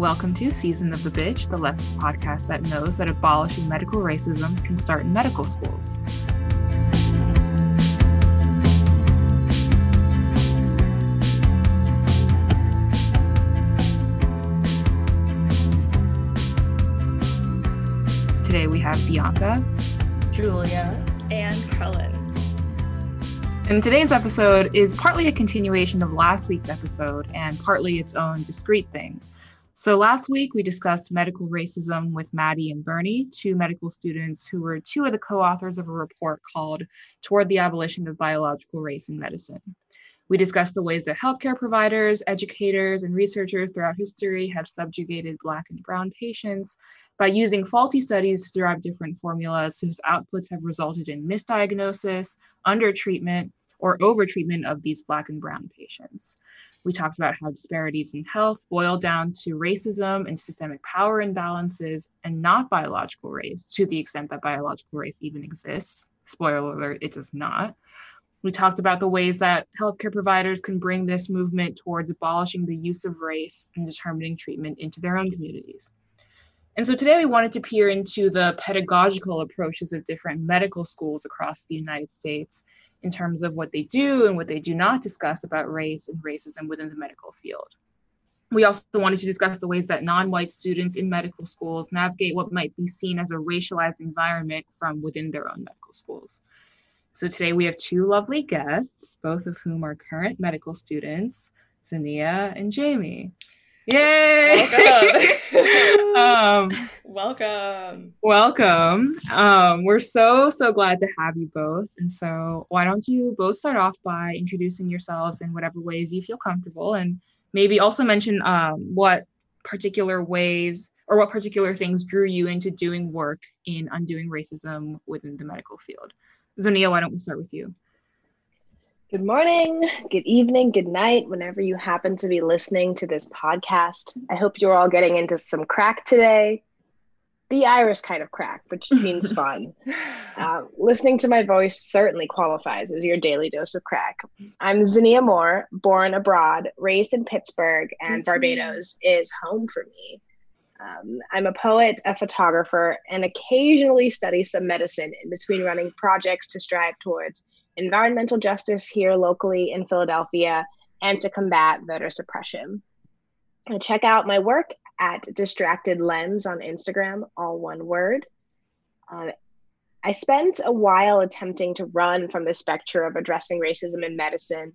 Welcome to Season of the Bitch, the leftist podcast that knows that abolishing medical racism can start in medical schools. Today we have Bianca, Julia, and Helen. And today's episode is partly a continuation of last week's episode and partly its own discrete thing. So, last week we discussed medical racism with Maddie and Bernie, two medical students who were two of the co authors of a report called Toward the Abolition of Biological Race in Medicine. We discussed the ways that healthcare providers, educators, and researchers throughout history have subjugated Black and Brown patients by using faulty studies to derive different formulas whose outputs have resulted in misdiagnosis, undertreatment, or overtreatment of these Black and Brown patients. We talked about how disparities in health boil down to racism and systemic power imbalances and not biological race, to the extent that biological race even exists. Spoiler alert, it does not. We talked about the ways that healthcare providers can bring this movement towards abolishing the use of race and determining treatment into their own communities. And so today we wanted to peer into the pedagogical approaches of different medical schools across the United States in terms of what they do and what they do not discuss about race and racism within the medical field. We also wanted to discuss the ways that non white students in medical schools navigate what might be seen as a racialized environment from within their own medical schools. So today we have two lovely guests, both of whom are current medical students, Zania and Jamie. Yay! Welcome. um, Welcome. welcome. Um, we're so, so glad to have you both. And so, why don't you both start off by introducing yourselves in whatever ways you feel comfortable and maybe also mention um, what particular ways or what particular things drew you into doing work in undoing racism within the medical field. Zonia, why don't we start with you? Good morning, good evening, good night, whenever you happen to be listening to this podcast. I hope you're all getting into some crack today. The Irish kind of crack, which means fun. Uh, listening to my voice certainly qualifies as your daily dose of crack. I'm Zania Moore, born abroad, raised in Pittsburgh, and Barbados is home for me. Um, I'm a poet, a photographer, and occasionally study some medicine in between running projects to strive towards environmental justice here locally in Philadelphia and to combat voter suppression. Check out my work at Distracted Lens on Instagram, all one word. Uh, I spent a while attempting to run from the specter of addressing racism in medicine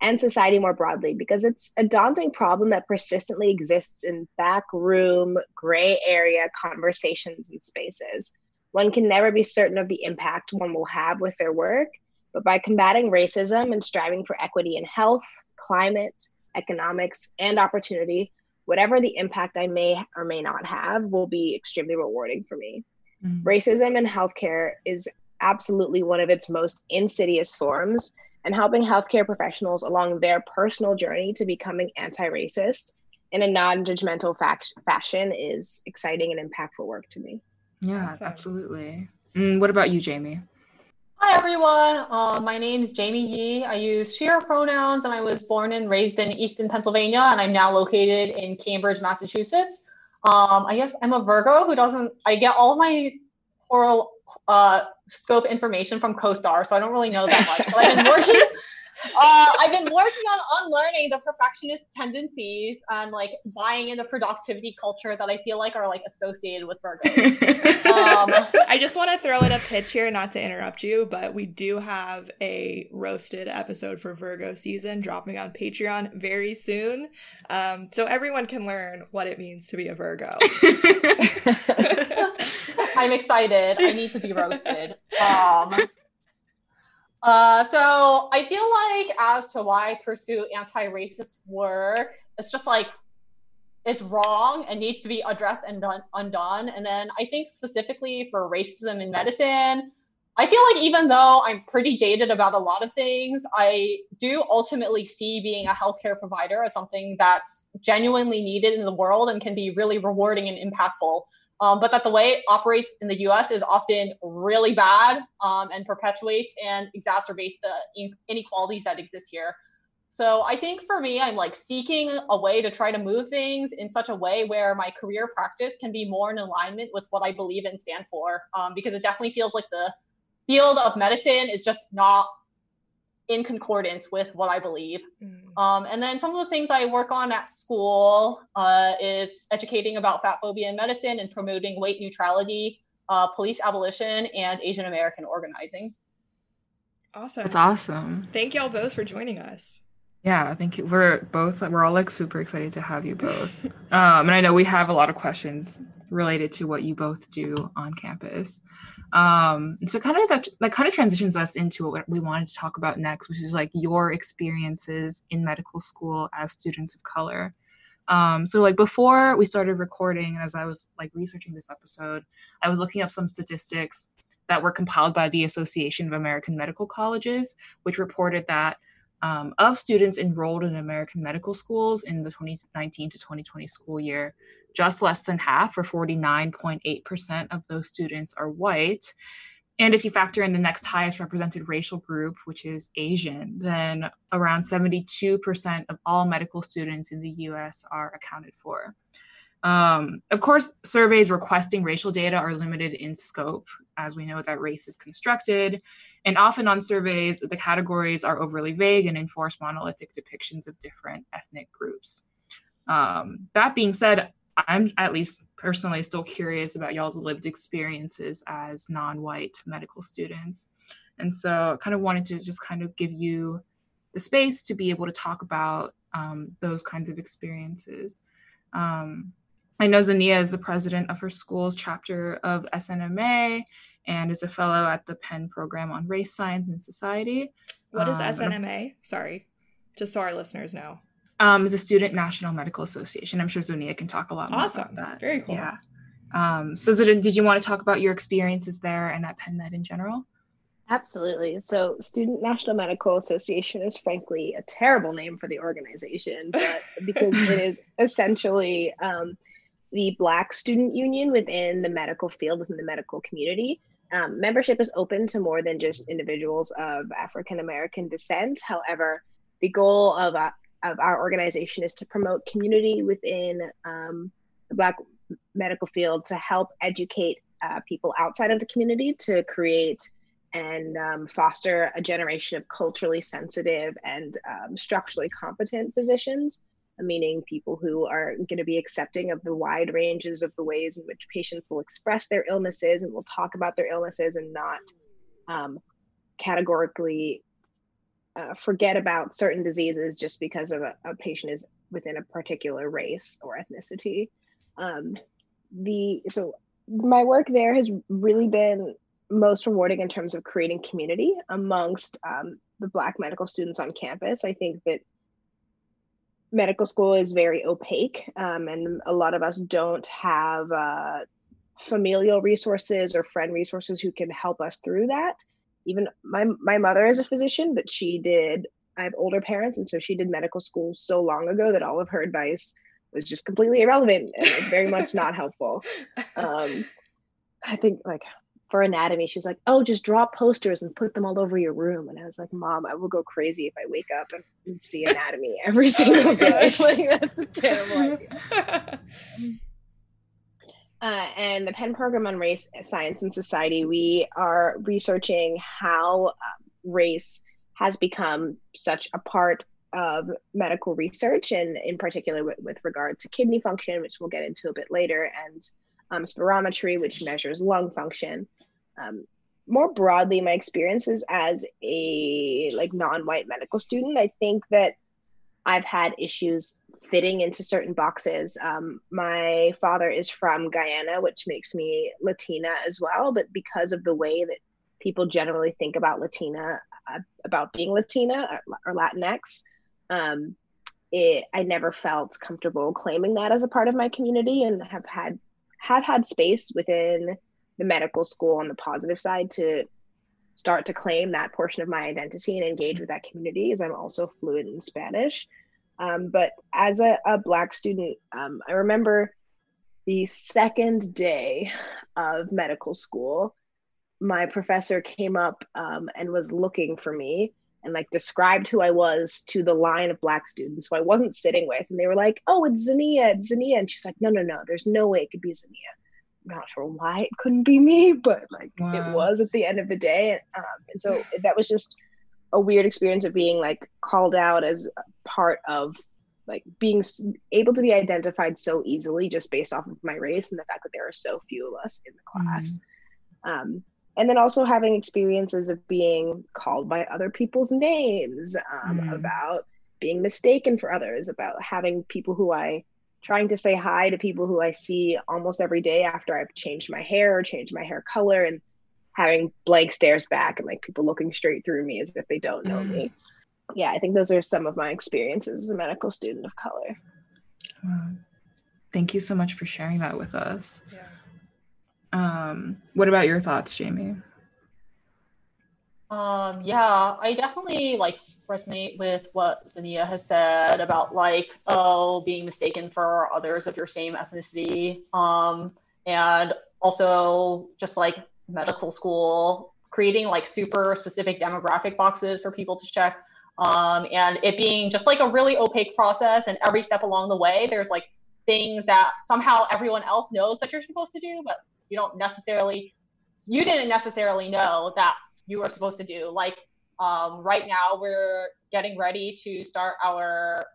and society more broadly because it's a daunting problem that persistently exists in backroom, gray area conversations and spaces. One can never be certain of the impact one will have with their work, but by combating racism and striving for equity in health, climate, economics, and opportunity, whatever the impact I may or may not have will be extremely rewarding for me. Mm. Racism in healthcare is absolutely one of its most insidious forms, and helping healthcare professionals along their personal journey to becoming anti racist in a non judgmental fact- fashion is exciting and impactful work to me. Yeah, Awesome. absolutely. Mm, what about you, Jamie? Hi everyone. Uh, my name is Jamie Yee. I use she her pronouns, and I was born and raised in Easton, Pennsylvania, and I'm now located in Cambridge, Massachusetts. Um, I guess I'm a Virgo who doesn't. I get all my horoscope uh, scope information from CoStar, so I don't really know that much. But I've been working. Uh, I've been working on unlearning the perfectionist tendencies and like buying into the productivity culture that I feel like are like associated with Virgo. Um, I just want to throw in a pitch here, not to interrupt you, but we do have a roasted episode for Virgo season dropping on Patreon very soon. Um, so everyone can learn what it means to be a Virgo. I'm excited. I need to be roasted. Um, uh, so I feel like as to why I pursue anti-racist work, it's just like it's wrong and needs to be addressed and done undone. And then I think specifically for racism in medicine, I feel like even though I'm pretty jaded about a lot of things, I do ultimately see being a healthcare provider as something that's genuinely needed in the world and can be really rewarding and impactful. Um, but that the way it operates in the US is often really bad um, and perpetuates and exacerbates the inequalities that exist here. So I think for me, I'm like seeking a way to try to move things in such a way where my career practice can be more in alignment with what I believe and stand for. Um, because it definitely feels like the field of medicine is just not in concordance with what I believe. Mm. Um, and then some of the things I work on at school uh, is educating about fat phobia in medicine and promoting weight neutrality, uh, police abolition, and Asian American organizing. Awesome. That's awesome. Thank y'all both for joining us. Yeah, I think we're both we're all like super excited to have you both. um, and I know we have a lot of questions related to what you both do on campus. Um, so kind of that, that kind of transitions us into what we wanted to talk about next, which is like your experiences in medical school as students of color. Um, so like before we started recording, and as I was like researching this episode, I was looking up some statistics that were compiled by the Association of American Medical Colleges, which reported that um, of students enrolled in American medical schools in the 2019 to 2020 school year, just less than half, or 49.8% of those students, are white. And if you factor in the next highest represented racial group, which is Asian, then around 72% of all medical students in the US are accounted for. Um, of course, surveys requesting racial data are limited in scope, as we know that race is constructed. And often on surveys, the categories are overly vague and enforce monolithic depictions of different ethnic groups. Um, that being said, I'm at least personally still curious about y'all's lived experiences as non white medical students. And so I kind of wanted to just kind of give you the space to be able to talk about um, those kinds of experiences. Um, I know Zania is the president of her school's chapter of SNMA and is a fellow at the Penn Program on Race, Science, and Society. What is um, SNMA? Sorry, just so our listeners know. Um, is a Student National Medical Association. I'm sure Zonia can talk a lot more awesome. about that. Very cool. Yeah. Um, so, Zidane, did you want to talk about your experiences there and at Penn Med in general? Absolutely. So, Student National Medical Association is frankly a terrible name for the organization, but because it is essentially um, the Black student union within the medical field, within the medical community. Um, membership is open to more than just individuals of African American descent. However, the goal of, uh, of our organization is to promote community within um, the Black medical field to help educate uh, people outside of the community to create and um, foster a generation of culturally sensitive and um, structurally competent physicians meaning people who are going to be accepting of the wide ranges of the ways in which patients will express their illnesses and will talk about their illnesses and not um, categorically uh, forget about certain diseases just because of a, a, patient is within a particular race or ethnicity. Um, the so my work there has really been most rewarding in terms of creating community amongst um, the Black medical students on campus. I think that medical school is very opaque, um, and a lot of us don't have uh, familial resources or friend resources who can help us through that. Even my my mother is a physician, but she did. I have older parents, and so she did medical school so long ago that all of her advice was just completely irrelevant and very much not helpful. Um, I think like for anatomy, she's like, "Oh, just draw posters and put them all over your room." And I was like, "Mom, I will go crazy if I wake up and see anatomy every single day. like that's a terrible idea." Uh, and the Penn program on race, science, and society, we are researching how uh, race has become such a part of medical research, and in particular with, with regard to kidney function, which we'll get into a bit later, and um, spirometry, which measures lung function. Um, more broadly, my experiences as a like non-white medical student, I think that I've had issues fitting into certain boxes. Um, my father is from Guyana, which makes me Latina as well. But because of the way that people generally think about Latina, uh, about being Latina or, or Latinx, um, it, I never felt comfortable claiming that as a part of my community, and have had have had space within the medical school on the positive side to start to claim that portion of my identity and engage with that community as I'm also fluent in Spanish. Um, but as a, a Black student, um, I remember the second day of medical school, my professor came up um, and was looking for me and like described who I was to the line of black students who I wasn't sitting with. And they were like, oh, it's Zania, it's Zania. And she's like, no, no, no, there's no way it could be Zania. Not sure why it couldn't be me, but like wow. it was at the end of the day. Um, and so that was just a weird experience of being like called out as part of like being able to be identified so easily just based off of my race and the fact that there are so few of us in the class. Mm-hmm. Um, and then also having experiences of being called by other people's names um, mm. about being mistaken for others about having people who i trying to say hi to people who i see almost every day after i've changed my hair or changed my hair color and having blank stares back and like people looking straight through me as if they don't know mm. me yeah i think those are some of my experiences as a medical student of color wow. thank you so much for sharing that with us yeah. Um, what about your thoughts, Jamie? Um, yeah, I definitely like resonate with what Zania has said about like, oh, being mistaken for others of your same ethnicity. Um, and also just like medical school, creating like super specific demographic boxes for people to check. Um, and it being just like a really opaque process, and every step along the way, there's like things that somehow everyone else knows that you're supposed to do, but you don't necessarily you didn't necessarily know that you were supposed to do like um, right now we're getting ready to start our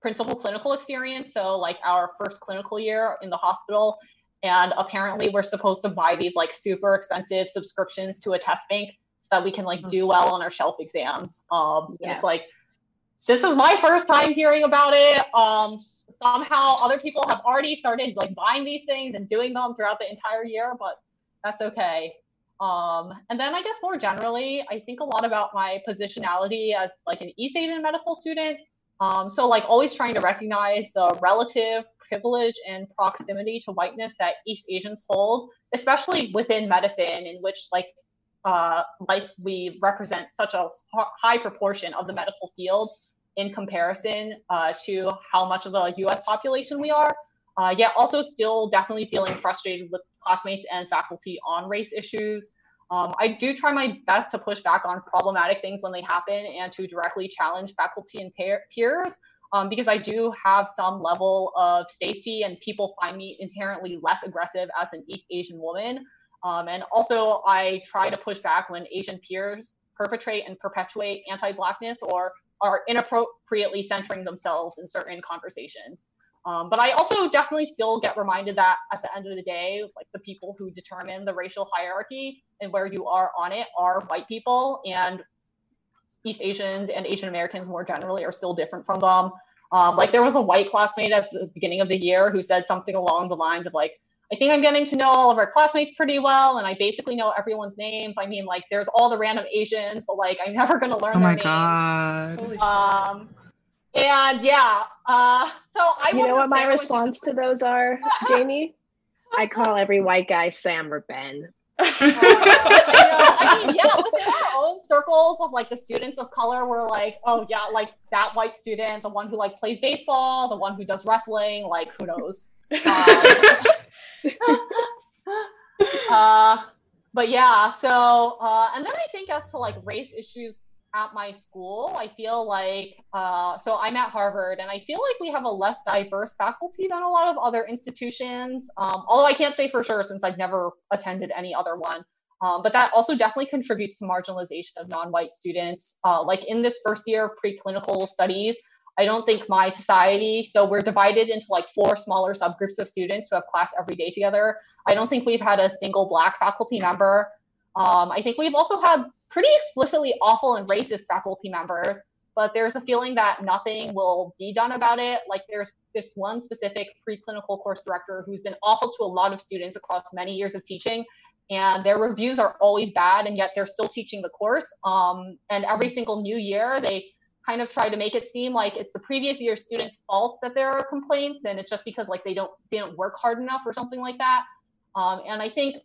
principal clinical experience so like our first clinical year in the hospital and apparently we're supposed to buy these like super expensive subscriptions to a test bank so that we can like do well on our shelf exams um yes. it's like this is my first time hearing about it. Um, somehow other people have already started like buying these things and doing them throughout the entire year, but that's okay. Um, and then I guess more generally, I think a lot about my positionality as like an East Asian medical student. Um, so like always trying to recognize the relative privilege and proximity to whiteness that East Asians hold, especially within medicine, in which like uh, like we represent such a high proportion of the medical field in comparison uh, to how much of the US population we are. Uh, yet also still definitely feeling frustrated with classmates and faculty on race issues. Um, I do try my best to push back on problematic things when they happen and to directly challenge faculty and peers um, because I do have some level of safety and people find me inherently less aggressive as an East Asian woman. Um, and also, I try to push back when Asian peers perpetrate and perpetuate anti Blackness or are inappropriately centering themselves in certain conversations. Um, but I also definitely still get reminded that at the end of the day, like the people who determine the racial hierarchy and where you are on it are white people, and East Asians and Asian Americans more generally are still different from them. Um, like there was a white classmate at the beginning of the year who said something along the lines of like, I think I'm getting to know all of our classmates pretty well, and I basically know everyone's names. I mean, like, there's all the random Asians, but like, I'm never gonna learn oh their names. God. Um, and yeah, uh, so I. You know what my response to those are, Jamie? I call every white guy Sam or Ben. uh, you know, I mean, yeah, within our own circles of like the students of color, we're like, oh yeah, like that white student, the one who like plays baseball, the one who does wrestling, like who knows. Um, uh, but yeah, so uh, and then I think as to like race issues at my school, I feel like uh, so I'm at Harvard, and I feel like we have a less diverse faculty than a lot of other institutions. Um, although I can't say for sure since I've never attended any other one. Um, but that also definitely contributes to marginalization of non-white students. Uh, like in this first year of preclinical studies, I don't think my society, so we're divided into like four smaller subgroups of students who have class every day together. I don't think we've had a single Black faculty member. Um, I think we've also had pretty explicitly awful and racist faculty members, but there's a feeling that nothing will be done about it. Like there's this one specific preclinical course director who's been awful to a lot of students across many years of teaching, and their reviews are always bad, and yet they're still teaching the course. Um, and every single new year, they kind of try to make it seem like it's the previous year students' faults that there are complaints, and it's just because like they don't they don't work hard enough or something like that. Um, and I think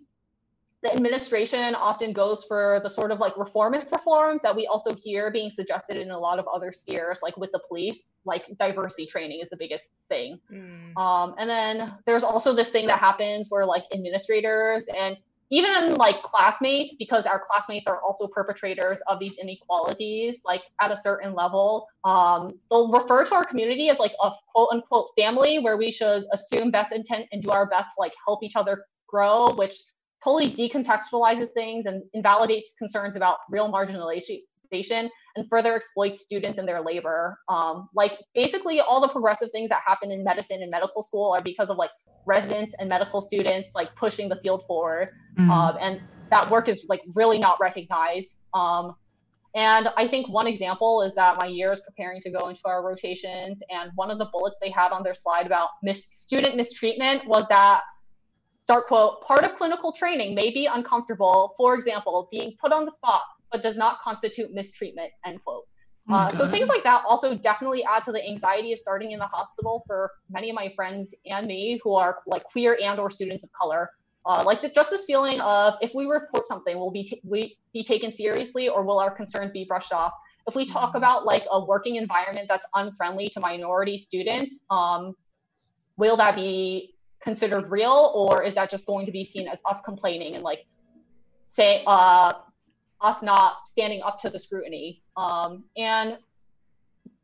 the administration often goes for the sort of like reformist reforms that we also hear being suggested in a lot of other spheres, like with the police, like diversity training is the biggest thing. Mm. Um, and then there's also this thing that happens where like administrators and even like classmates, because our classmates are also perpetrators of these inequalities, like at a certain level, um, they'll refer to our community as like a quote unquote family where we should assume best intent and do our best to like help each other grow, which totally decontextualizes things and invalidates concerns about real marginalization and further exploits students and their labor. Um, like basically all the progressive things that happen in medicine and medical school are because of like residents and medical students like pushing the field forward. Mm-hmm. Um, and that work is like really not recognized. Um, and I think one example is that my year is preparing to go into our rotations, and one of the bullets they had on their slide about mis- student mistreatment was that start quote part of clinical training may be uncomfortable. For example, being put on the spot, but does not constitute mistreatment. End quote. Oh uh, so things like that also definitely add to the anxiety of starting in the hospital for many of my friends and me who are like queer and or students of color. Uh, like the, just this feeling of if we report something, will be t- we be taken seriously or will our concerns be brushed off? If we talk mm-hmm. about like a working environment that's unfriendly to minority students, um, will that be considered real or is that just going to be seen as us complaining and like say uh, us not standing up to the scrutiny. Um, and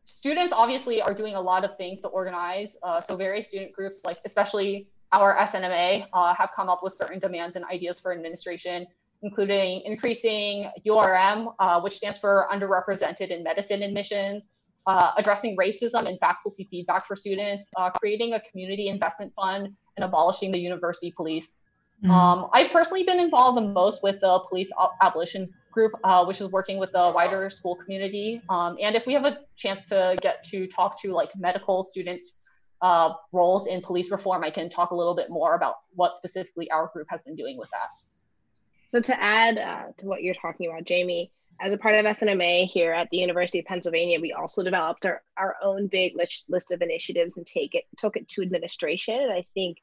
students obviously are doing a lot of things to organize. Uh, so various student groups, like especially our SNMA, uh, have come up with certain demands and ideas for administration, including increasing URM, uh, which stands for underrepresented in medicine admissions, uh, addressing racism and faculty feedback for students, uh, creating a community investment fund, and abolishing the university police. Mm-hmm. Um, I've personally been involved the most with the police abolition group, uh, which is working with the wider school community. Um, and if we have a chance to get to talk to like medical students uh, roles in police reform, I can talk a little bit more about what specifically our group has been doing with that. So to add uh, to what you're talking about, Jamie, as a part of SNMA here at the University of Pennsylvania, we also developed our, our own big list, list of initiatives and take it took it to administration. And I think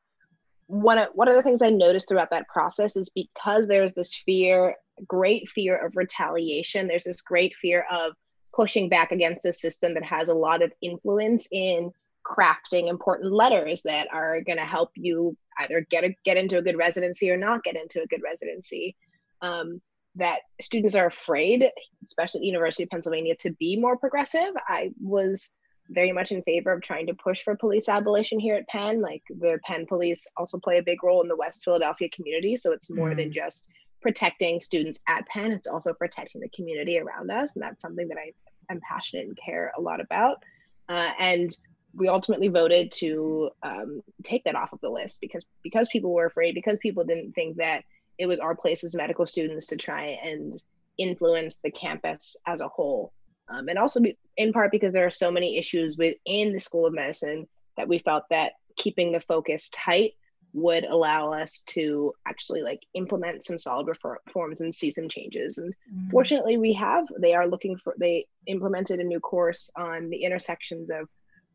one of one of the things I noticed throughout that process is because there's this fear great fear of retaliation. There's this great fear of pushing back against a system that has a lot of influence in crafting important letters that are going to help you either get a, get into a good residency or not get into a good residency. Um, that students are afraid, especially at the University of Pennsylvania, to be more progressive. I was very much in favor of trying to push for police abolition here at Penn. Like the Penn police also play a big role in the West Philadelphia community, so it's more mm. than just protecting students at Penn, it's also protecting the community around us. And that's something that I am passionate and care a lot about. Uh, and we ultimately voted to um, take that off of the list because because people were afraid, because people didn't think that it was our place as medical students to try and influence the campus as a whole. Um, and also be, in part because there are so many issues within the School of Medicine that we felt that keeping the focus tight would allow us to actually like implement some solid reforms and see some changes and mm. fortunately we have they are looking for they implemented a new course on the intersections of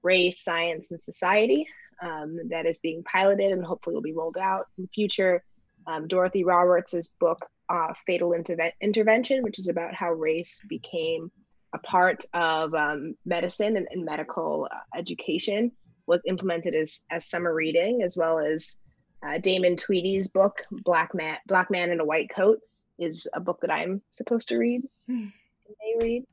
race science and society um, that is being piloted and hopefully will be rolled out in the future um, dorothy roberts's book uh, fatal Interve- intervention which is about how race became a part of um, medicine and, and medical uh, education was implemented as, as summer reading as well as uh, Damon Tweedy's book, Black Man, Black Man in a White Coat, is a book that I'm supposed to read. May read.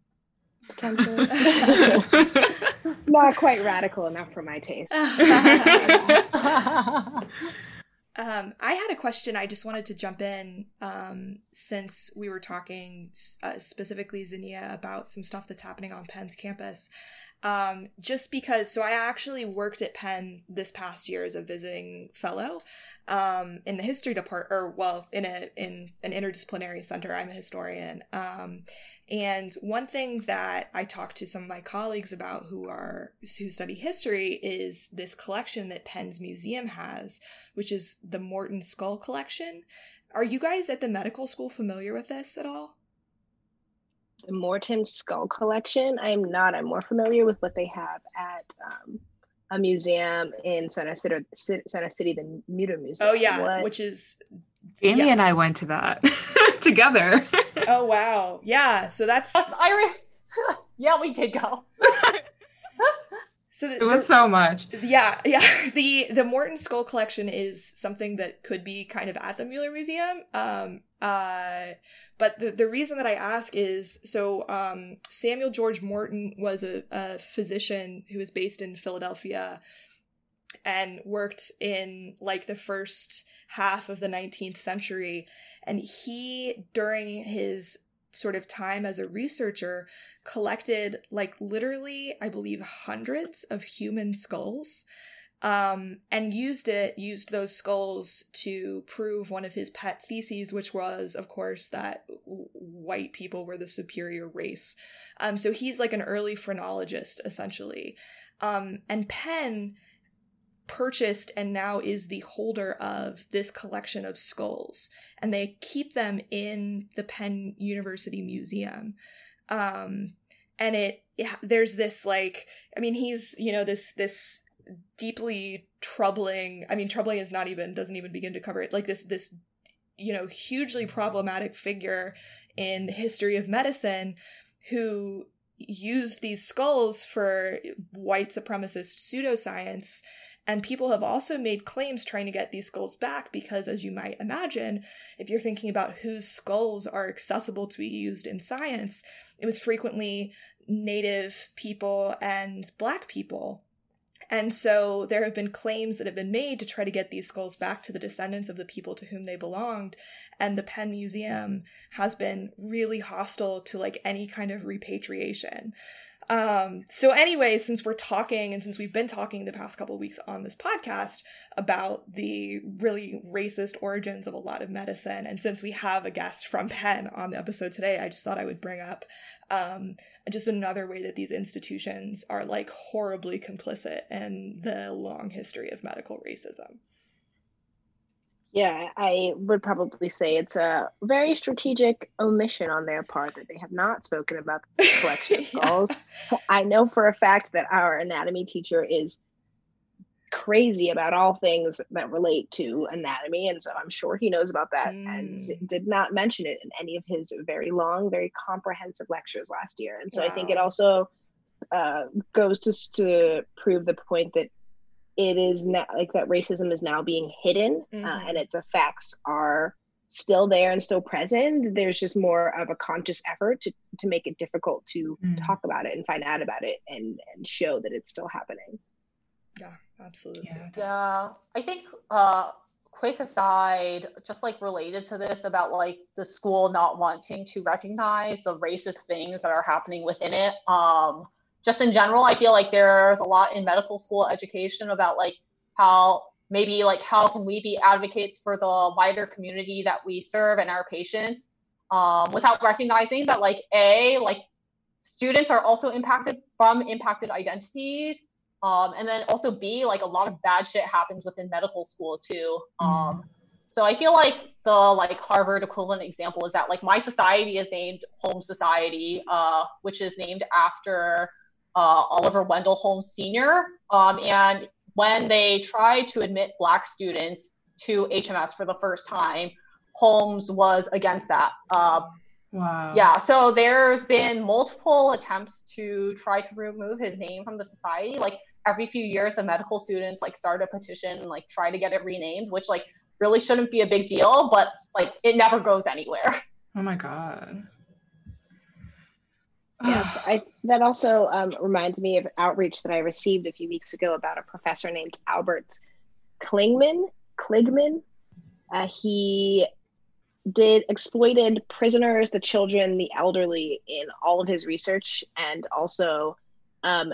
Not quite radical enough for my taste. Um, I had a question. I just wanted to jump in um, since we were talking uh, specifically, Zinnia, about some stuff that's happening on Penn's campus. Um, just because, so I actually worked at Penn this past year as a visiting fellow um, in the history department, or well, in a in an interdisciplinary center. I'm a historian, um, and one thing that I talked to some of my colleagues about who are who study history is this collection that Penn's museum has, which is the Morton Skull Collection. Are you guys at the medical school familiar with this at all? The Morton Skull Collection. I am not. I'm more familiar with what they have at um, a museum in Center City, Center City, the Mütter Museum. Oh yeah, what? which is Jamie yeah. and I went to that together. oh wow, yeah. So that's I. Re- yeah, we did go. So the, it was the, so much. Yeah, yeah. The the Morton Skull collection is something that could be kind of at the Mütter Museum. Um, uh, but the, the reason that I ask is so um, Samuel George Morton was a, a physician who was based in Philadelphia and worked in like the first half of the 19th century. And he, during his sort of time as a researcher, collected like literally, I believe, hundreds of human skulls um, and used it, used those skulls to prove one of his pet theses, which was, of course, that white people were the superior race. Um, so he's like an early phrenologist, essentially. Um, and Penn purchased and now is the holder of this collection of skulls, and they keep them in the Penn University Museum. Um, and it, it there's this like, I mean, he's you know this this deeply troubling i mean troubling is not even doesn't even begin to cover it like this this you know hugely problematic figure in the history of medicine who used these skulls for white supremacist pseudoscience. And people have also made claims trying to get these skulls back because, as you might imagine, if you're thinking about whose skulls are accessible to be used in science, it was frequently Native people and Black people and so there have been claims that have been made to try to get these skulls back to the descendants of the people to whom they belonged. And the Penn Museum has been really hostile to like any kind of repatriation. Um, so anyway, since we're talking and since we've been talking the past couple weeks on this podcast about the really racist origins of a lot of medicine, and since we have a guest from Penn on the episode today, I just thought I would bring up um, just another way that these institutions are like horribly complicit in the long history of medical racism. Yeah, I would probably say it's a very strategic omission on their part that they have not spoken about the collection of skulls. yeah. I know for a fact that our anatomy teacher is crazy about all things that relate to anatomy, and so I'm sure he knows about that mm. and did not mention it in any of his very long, very comprehensive lectures last year. And so wow. I think it also uh, goes to, to prove the point that it is now like that racism is now being hidden uh, mm-hmm. uh, and its effects are still there and still present there's just more of a conscious effort to, to make it difficult to mm. talk about it and find out about it and and show that it's still happening yeah absolutely yeah, yeah. i think uh quick aside just like related to this about like the school not wanting to recognize the racist things that are happening within it um just in general, I feel like there's a lot in medical school education about like how maybe like how can we be advocates for the wider community that we serve and our patients um, without recognizing that like a like students are also impacted from impacted identities um, and then also b like a lot of bad shit happens within medical school too um, mm. so i feel like the like harvard equivalent example is that like my society is named Holmes Society uh, which is named after uh, Oliver Wendell Holmes Sr. Um, and when they tried to admit Black students to HMS for the first time, Holmes was against that. Uh, wow. Yeah, so there's been multiple attempts to try to remove his name from the society. Like every few years, the medical students like start a petition and like try to get it renamed, which like really shouldn't be a big deal, but like it never goes anywhere. Oh my god yes, I, that also um, reminds me of outreach that I received a few weeks ago about a professor named Albert Klingman. Kligman. Uh, he did exploited prisoners, the children, the elderly in all of his research, and also um,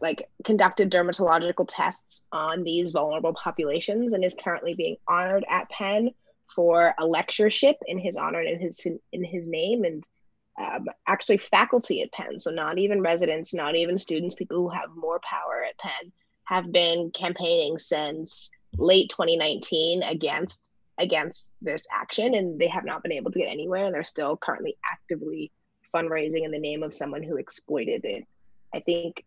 like conducted dermatological tests on these vulnerable populations, and is currently being honored at Penn for a lectureship in his honor and in his in his name and um, actually faculty at Penn, so not even residents, not even students, people who have more power at Penn, have been campaigning since late 2019 against against this action, and they have not been able to get anywhere. And they're still currently actively fundraising in the name of someone who exploited it. I think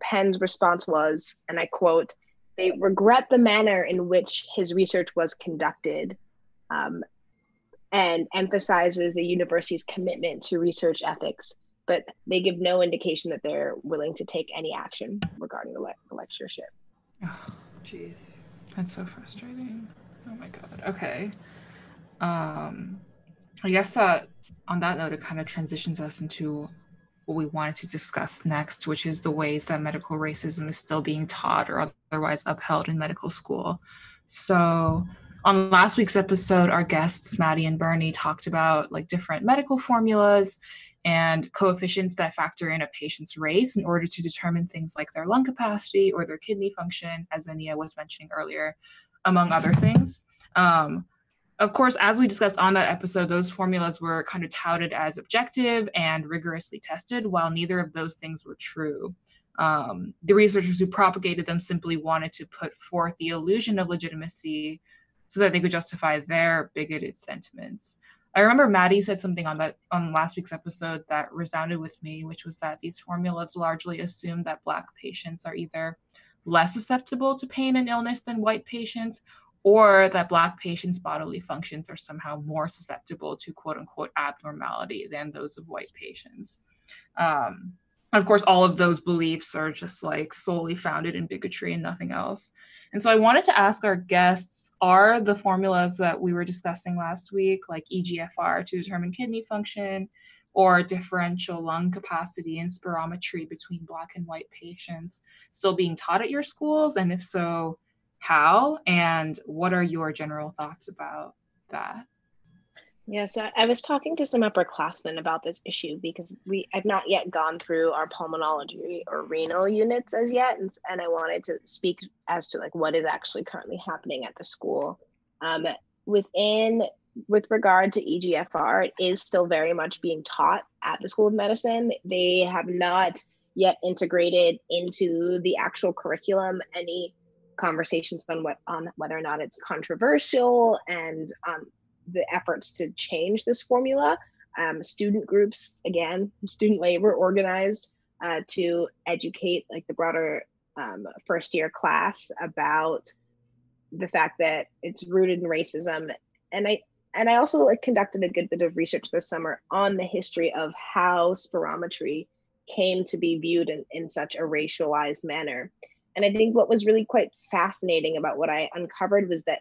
Penn's response was, and I quote, "They regret the manner in which his research was conducted." Um, and emphasizes the university's commitment to research ethics but they give no indication that they're willing to take any action regarding the, le- the lectureship. Oh, jeez. That's so frustrating. Oh my god. Okay. Um I guess that on that note it kind of transitions us into what we wanted to discuss next, which is the ways that medical racism is still being taught or otherwise upheld in medical school. So on last week's episode, our guests, Maddie and Bernie, talked about like different medical formulas and coefficients that factor in a patient's race in order to determine things like their lung capacity or their kidney function, as Zania was mentioning earlier, among other things. Um, of course, as we discussed on that episode, those formulas were kind of touted as objective and rigorously tested, while neither of those things were true. Um, the researchers who propagated them simply wanted to put forth the illusion of legitimacy so that they could justify their bigoted sentiments. I remember Maddie said something on that on last week's episode that resounded with me, which was that these formulas largely assume that Black patients are either less susceptible to pain and illness than white patients, or that Black patients' bodily functions are somehow more susceptible to quote unquote abnormality than those of white patients. Um, and of course, all of those beliefs are just like solely founded in bigotry and nothing else. And so I wanted to ask our guests are the formulas that we were discussing last week, like EGFR to determine kidney function, or differential lung capacity and spirometry between Black and white patients, still being taught at your schools? And if so, how? And what are your general thoughts about that? Yeah, so I was talking to some upperclassmen about this issue because we I've not yet gone through our pulmonology or renal units as yet, and, and I wanted to speak as to like what is actually currently happening at the school. Um, within with regard to EGFR, it is still very much being taught at the School of Medicine. They have not yet integrated into the actual curriculum any conversations on what on whether or not it's controversial and um, the efforts to change this formula. Um, student groups, again, student labor organized uh, to educate like the broader um, first year class about the fact that it's rooted in racism. And I and I also like conducted a good bit of research this summer on the history of how spirometry came to be viewed in, in such a racialized manner. And I think what was really quite fascinating about what I uncovered was that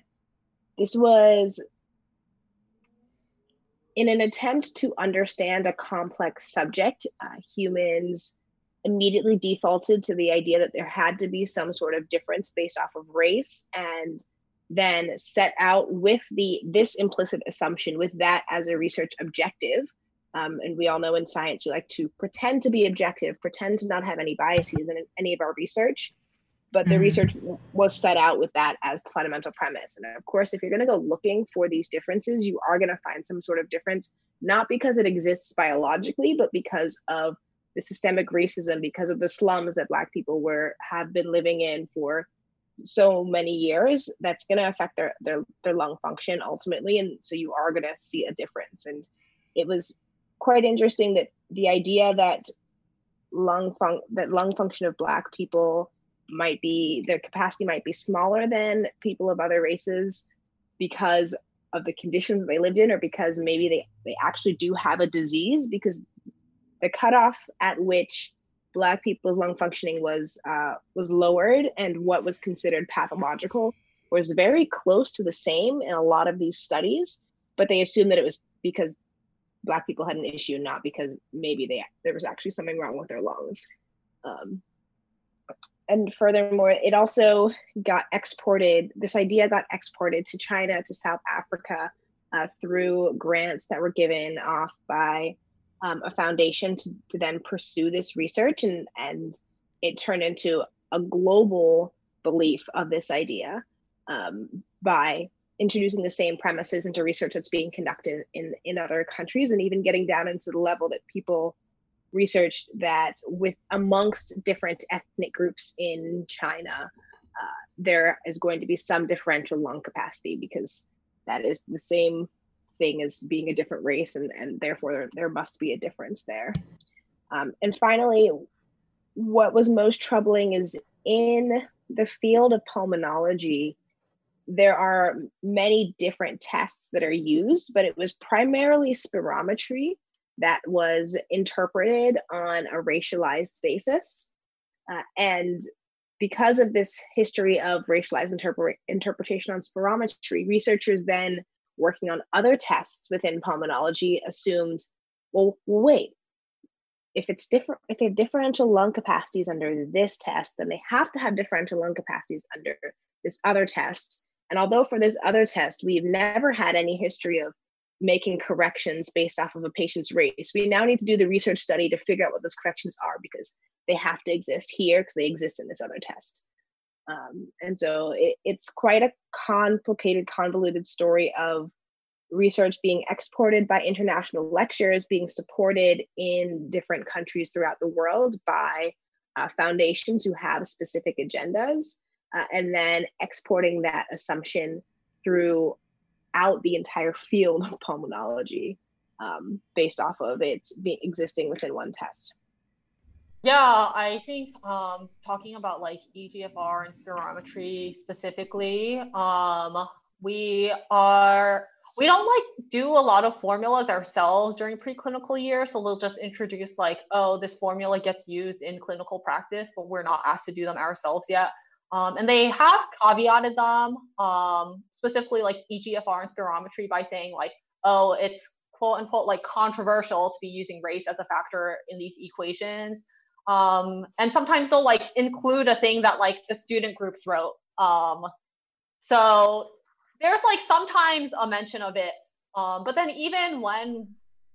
this was in an attempt to understand a complex subject, uh, humans immediately defaulted to the idea that there had to be some sort of difference based off of race and then set out with the this implicit assumption with that as a research objective. Um, and we all know in science we like to pretend to be objective pretend to not have any biases in any of our research but the mm-hmm. research was set out with that as the fundamental premise. And of course if you're going to go looking for these differences you are going to find some sort of difference not because it exists biologically but because of the systemic racism because of the slums that black people were have been living in for so many years that's going to affect their, their their lung function ultimately. And so you are going to see a difference. And it was quite interesting that the idea that lung fun- that lung function of black people might be their capacity might be smaller than people of other races because of the conditions that they lived in or because maybe they, they actually do have a disease because the cutoff at which black people's lung functioning was uh, was lowered and what was considered pathological was very close to the same in a lot of these studies but they assumed that it was because black people had an issue not because maybe they there was actually something wrong with their lungs. Um, and furthermore, it also got exported. This idea got exported to China, to South Africa, uh, through grants that were given off by um, a foundation to, to then pursue this research, and and it turned into a global belief of this idea um, by introducing the same premises into research that's being conducted in in other countries, and even getting down into the level that people researched that with amongst different ethnic groups in China, uh, there is going to be some differential lung capacity because that is the same thing as being a different race, and, and therefore there, must be a difference there. Um, and finally, what was most troubling is in the field of pulmonology, there are many different tests that are used, but it was primarily spirometry that was interpreted on a racialized basis. Uh, and because of this history of racialized interpre- interpretation on spirometry, researchers then working on other tests within pulmonology assumed, well, wait, if it's different, if they have differential lung capacities under this test, then they have to have differential lung capacities under this other test. And although for this other test, we've never had any history of making corrections based off of a patient's race, we now need to do the research study to figure out what those corrections are because they have to exist here because they exist in this other test. Um, and so it, it's quite a complicated, convoluted story of research being exported by international lecturers, being supported in different countries throughout the world by uh, foundations who have specific agendas, uh, and then exporting that assumption throughout the entire field of pulmonology um, based off of its being existing within one test. Yeah, I think um, talking about like EGFR and spirometry specifically, um, we are we don't like do a lot of formulas ourselves during preclinical year So we'll just introduce like, oh, this formula gets used in clinical practice, but we're not asked to do them ourselves yet. Um, and they have caveated them, um, specifically like EGFR and spirometry by saying like, oh, it's quote unquote like controversial to be using race as a factor in these equations. Um, and sometimes they'll like include a thing that like the student groups wrote. Um, so there's like sometimes a mention of it. Um, but then even when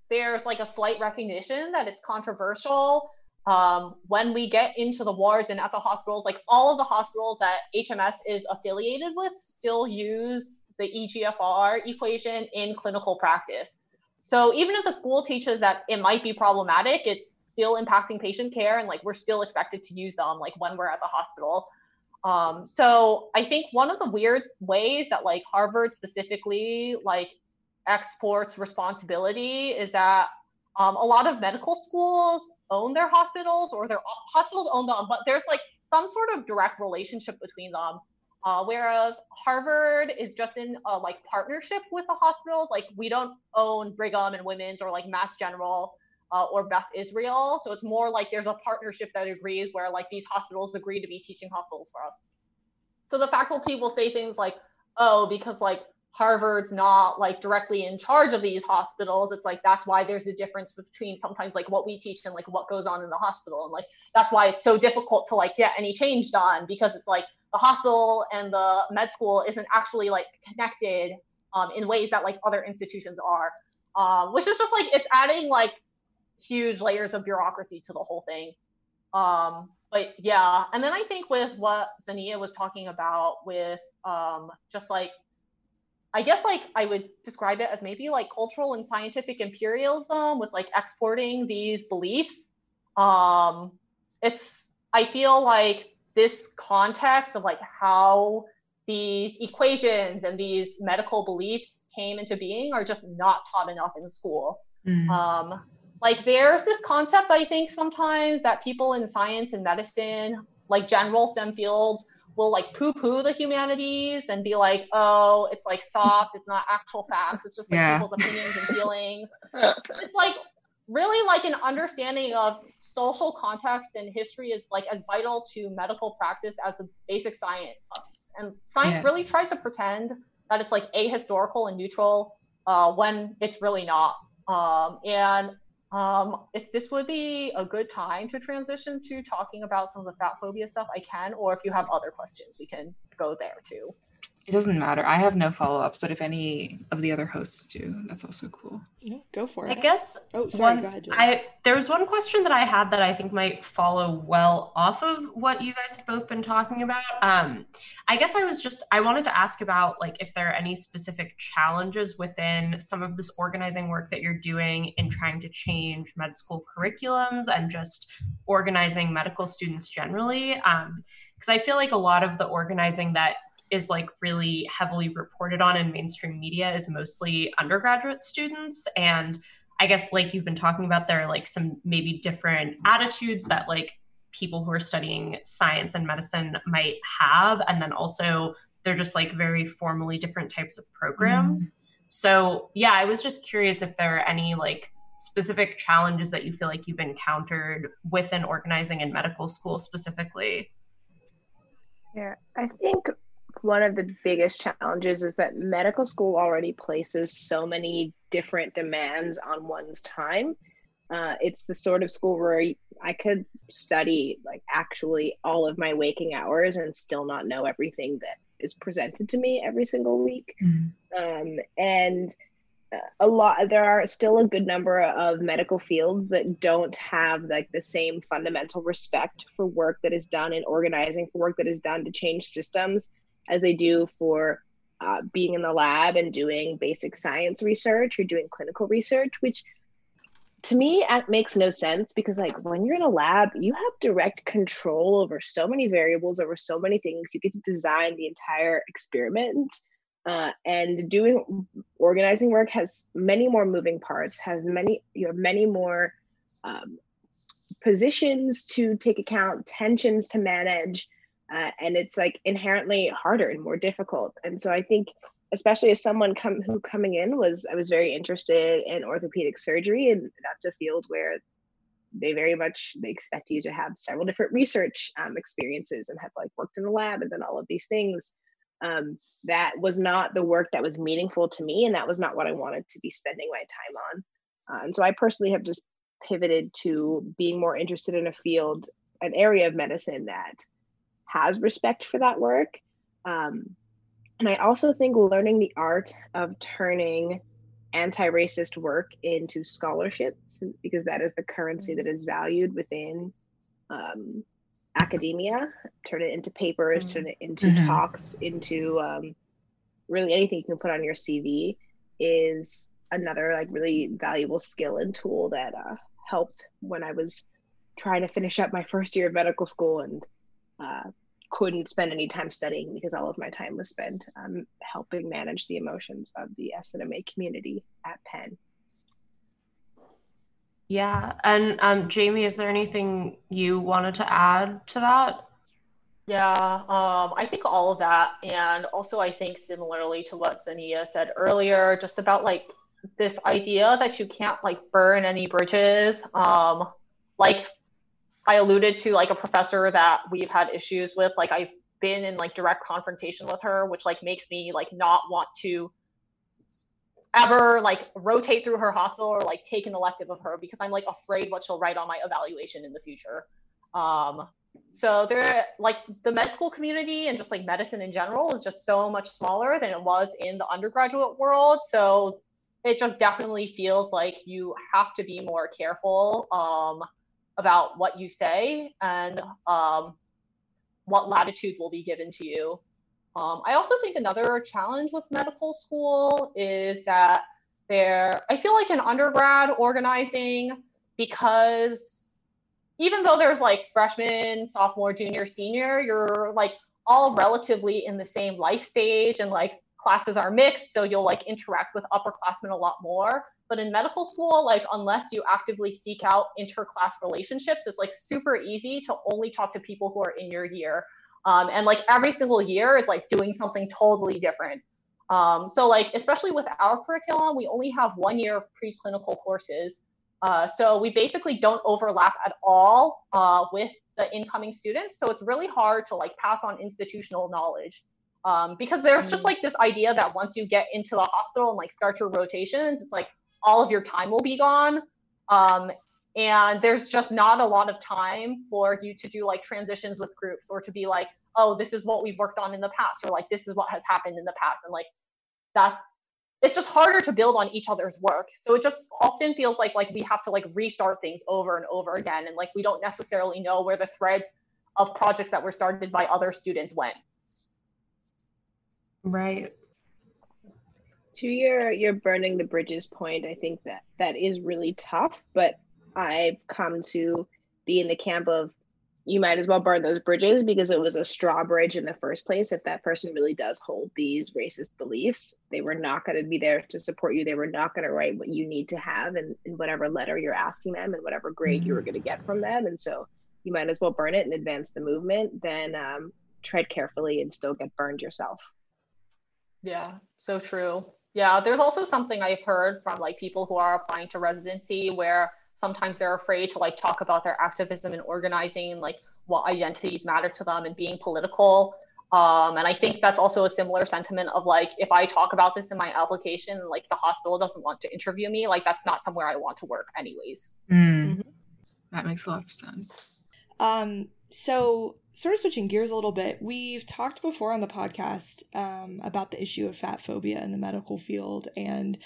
there's like a slight recognition that it's controversial, um, when we get into the wards and at the hospitals, like all of the hospitals that HMS is affiliated with still use the EGFR equation in clinical practice. So even if the school teaches that it might be problematic, it's still impacting patient care and like we're still expected to use them like when we're at the hospital. Um, so I think one of the weird ways that like Harvard specifically like exports responsibility is that um, a lot of medical schools own their hospitals or their hospitals own them, but there's like some sort of direct relationship between them. Uh, whereas Harvard is just in a like partnership with the hospitals. Like we don't own Brigham and Women's or like Mass General uh, or Beth Israel. So it's more like there's a partnership that agrees where like these hospitals agree to be teaching hospitals for us. So the faculty will say things like, oh, because like Harvard's not like directly in charge of these hospitals. It's like that's why there's a difference between sometimes like what we teach and like what goes on in the hospital. And like that's why it's so difficult to like get any change done because it's like the hospital and the med school isn't actually like connected um, in ways that like other institutions are. Um, which is just like it's adding like huge layers of bureaucracy to the whole thing. Um, but yeah, and then I think with what Zania was talking about with um, just like, I guess like I would describe it as maybe like cultural and scientific imperialism with like exporting these beliefs. Um, it's I feel like this context of like how these equations and these medical beliefs came into being are just not taught enough in school. Mm. Um, like there's this concept i think sometimes that people in science and medicine like general stem fields will like poo poo the humanities and be like oh it's like soft. It's not actual facts. It's just like yeah. people's opinions and feelings. It's like really like an understanding of social context and history is like as vital to medical practice as the basic science and science yes. really tries to pretend that it's like ahistorical and neutral uh, when it's really not. Um, and um, if this would be a good time to transition to talking about some of the fat phobia stuff, I can, or if you have other questions, we can go there too. It doesn't matter. I have no follow ups, but if any of the other hosts do, that's also cool. No, go for it. I guess. Oh, sorry. One, go ahead. I there was one question that I had that I think might follow well off of what you guys have both been talking about. Um, I guess I was just I wanted to ask about like if there are any specific challenges within some of this organizing work that you're doing in trying to change med school curriculums and just organizing medical students generally. Um, because I feel like a lot of the organizing that is like really heavily reported on in mainstream media is mostly undergraduate students and i guess like you've been talking about there are like some maybe different attitudes that like people who are studying science and medicine might have and then also they're just like very formally different types of programs mm. so yeah i was just curious if there are any like specific challenges that you feel like you've encountered within organizing in medical school specifically? Yeah, I think one of the biggest challenges is that medical school already places so many different demands on one's time. Uh, it's the sort of school where I could study like actually all of my waking hours and still not know everything that is presented to me every single week. Mm-hmm. Um, and a lot there are still a good number of medical fields that don't have like the same fundamental respect for work that is done in organizing for work that is done to change systems as they do for uh, being in the lab and doing basic science research or doing clinical research which to me it makes no sense because like when you're in a lab you have direct control over so many variables over so many things. You get to design the entire experiment uh, and doing organizing work has many more moving parts has many you have many more um, positions to take account tensions to manage uh, and it's like inherently harder and more difficult. And so i think especially as someone come who coming in was i was very interested in orthopedic surgery and that's a field where they very much they expect you to have several different research um, experiences and have like worked in the lab and then all of these things. Um, that was not the work that was meaningful to me and that was not what i wanted to be spending my time on. Uh, and so i personally have just pivoted to being more interested in a field an area of medicine that has respect for that work um, and i also think learning the art of turning anti-racist work into scholarships because that is the currency that is valued within um, academia, turn it into papers, mm-hmm. turn it into mm-hmm. talks, into um, really anything you can put on your CV is another like really valuable skill and tool that uh, helped when I was trying to finish up my first year of medical school and uh, couldn't spend any time studying because all of my time was spent um, helping manage the emotions of the SNMA community at Penn. Yeah. And um, Jamie, is there anything you wanted to add to that? Yeah, um, I think all of that. And also, I think similarly to what Zania said earlier, just about like this idea that you can't like burn any bridges. Um, like I alluded to, like a professor that we've had issues with, like I've been in like direct confrontation with her, which like makes me like not want to ever like rotate through her hospital or like take an elective of her because I'm like afraid what she'll write on my evaluation in the future. Um, so there, like the med school community and just like medicine in general is just so much smaller than it was in the undergraduate world. So it just definitely feels like you have to be more careful um, about what you say and um, what latitude will be given to you. Um, I also think another challenge with medical school is that there, I feel like in undergrad organizing, because even though there's like freshman, sophomore, junior, senior, you're like all relatively in the same life stage and like classes are mixed. So you'll like interact with upperclassmen a lot more. But in medical school, like unless you actively seek out interclass relationships, it's like super easy to only talk to people who are in your year. Um, and like every single year is like doing something totally different. Um, so like especially with our curriculum, we only have one year of preclinical courses. Uh, so we basically don't overlap at all uh, with the incoming students. So it's really hard to like pass on institutional knowledge um, because there's just mm. like this idea that once you get into the hospital and like start your rotations, it's like all of your time will be gone. Um, and there's just not a lot of time for you to do like transitions with groups or to be like oh this is what we've worked on in the past or like this is what has happened in the past and like that it's just harder to build on each other's work. So it just often feels like like we have to like restart things over and over again and like we don't necessarily know where the threads of projects that were started by other students went. Right to your your burning the bridges point i think that that is really tough but I've come to be in the camp of you might as well burn those bridges because it was a straw bridge in the first place. If that person really does hold these racist beliefs, they were not going to be there to support you. They were not going to write what you need to have in, in whatever letter you're asking them and whatever grade you were going to get from them. And so you might as well burn it and advance the movement than um, tread carefully and still get burned yourself. Yeah, so true. Yeah, there's also something I've heard from like people who are applying to residency where sometimes they're afraid to like talk about their activism and organizing, like what identities matter to them and being political. Um, and I think that's also a similar sentiment of like, if I talk about this in my application, like the hospital doesn't want to interview me, like that's not somewhere I want to work anyways. Mm. Mm-hmm. That makes a lot of sense. Um, so sort of switching gears a little bit, we've talked before on the podcast um, about the issue of fat phobia in the medical field. And,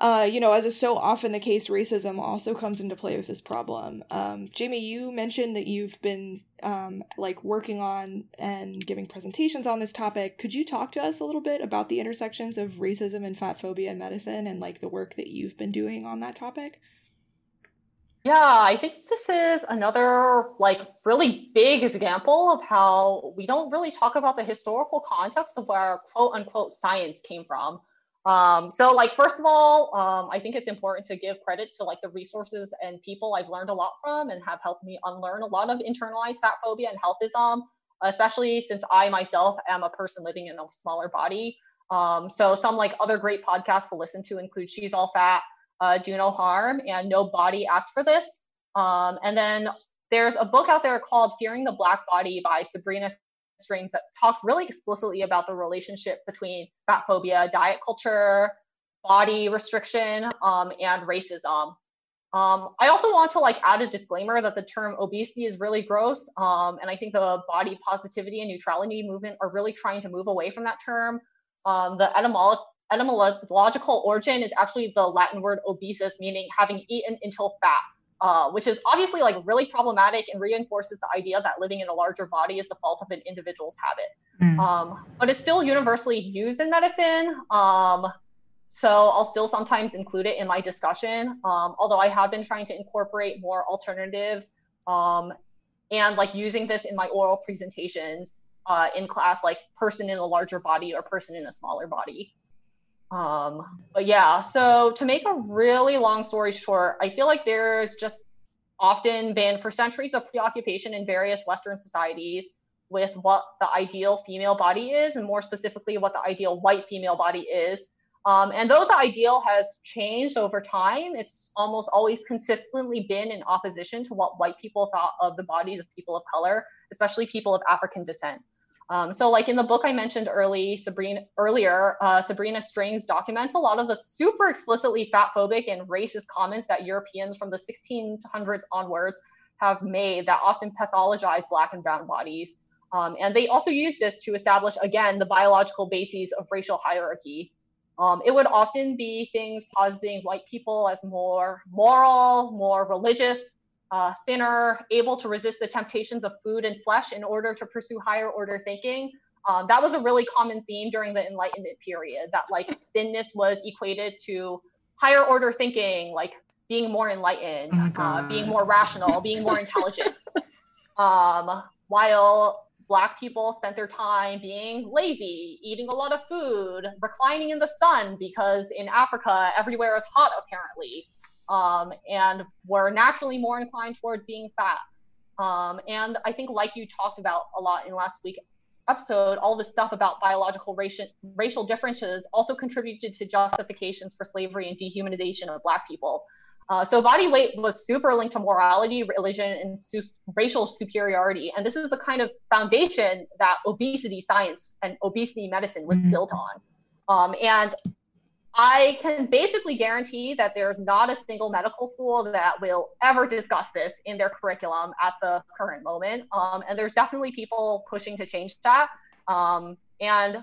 uh, you know, as is so often the case, racism also comes into play with this problem. Um, Jamie, you mentioned that you've been um, like working on and giving presentations on this topic. Could you talk to us a little bit about the intersections of racism and fat phobia in medicine and like the work that you've been doing on that topic? Yeah, I think this is another like really big example of how we don't really talk about the historical context of where quote unquote science came from. Um, so like first of all, um, I think it's important to give credit to like the resources and people I've learned a lot from and have helped me unlearn a lot of internalized fat phobia and healthism, especially since I myself am a person living in a smaller body. Um, so some like other great podcasts to listen to include She's All Fat, uh, Do No Harm, and No Body Asked for This. Um, and then there's a book out there called Fearing the Black Body by Sabrina Strings that talks really explicitly about the relationship between fat phobia, diet culture, body restriction, um, and racism. Um, I also want to like add a disclaimer that the term obesity is really gross, um, and I think the body positivity and neutrality movement are really trying to move away from that term. Um, the etymolo- etymological origin is actually the Latin word obesus, meaning having eaten until fat, uh, which is obviously like really problematic and reinforces the idea that living in a larger body is the fault of an individual's habit. Mm. Um, but it's still universally used in medicine. Um, so I'll still sometimes include it in my discussion, um, although I have been trying to incorporate more alternatives um, and like using this in my oral presentations uh, in class, like person in a larger body or person in a smaller body. Um, but yeah, so to make a really long story short, I feel like there's just often been for centuries a preoccupation in various Western societies with what the ideal female body is, and more specifically, what the ideal white female body is. Um, and though the ideal has changed over time, it's almost always consistently been in opposition to what white people thought of the bodies of people of color, especially people of African descent. Um, so like in the book I mentioned early, Sabrina earlier, uh, Sabrina Strings documents a lot of the super explicitly fatphobic and racist comments that Europeans from the 1600s onwards have made that often pathologize black and brown bodies. Um, and they also use this to establish, again, the biological bases of racial hierarchy. Um, it would often be things positing white people as more moral, more religious, uh, thinner, able to resist the temptations of food and flesh in order to pursue higher order thinking. Um, that was a really common theme during the Enlightenment period, that like thinness was equated to higher order thinking, like being more enlightened, oh uh, being more rational, being more intelligent. Um, while Black people spent their time being lazy, eating a lot of food, reclining in the sun because in Africa, everywhere is hot apparently um, and we're naturally more inclined towards being fat. Um, and I think, like you talked about a lot in last week's episode, all this stuff about biological racial, racial differences also contributed to justifications for slavery and dehumanization of Black people. Uh, so body weight was super linked to morality, religion, and su- racial superiority. And this is the kind of foundation that obesity science and obesity medicine was mm-hmm. built on. Um, and I can basically guarantee that there's not a single medical school that will ever discuss this in their curriculum at the current moment. Um, and there's definitely people pushing to change that. Um, and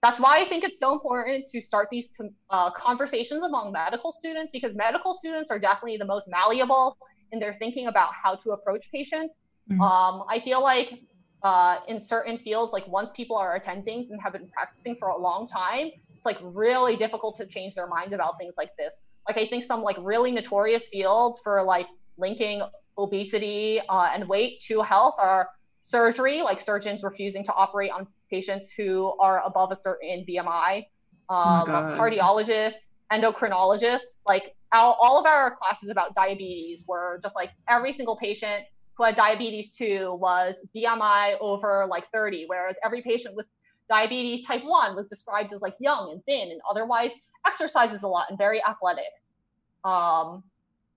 that's why I think it's so important to start these uh, conversations among medical students because medical students are definitely the most malleable in their thinking about how to approach patients. Mm-hmm. Um, I feel like uh, in certain fields, like once people are attending and have been practicing for a long time, it's like really difficult to change their mind about things like this. Like I think some like really notorious fields for like linking obesity uh, and weight to health are surgery, like surgeons refusing to operate on patients who are above a certain BMI, oh um, oh cardiologists, endocrinologists. Like our, all of our classes about diabetes were just like every single patient who had diabetes too was BMI over like 30, whereas every patient with diabetes type 1 was described as like young and thin and otherwise exercises a lot and very athletic. Um,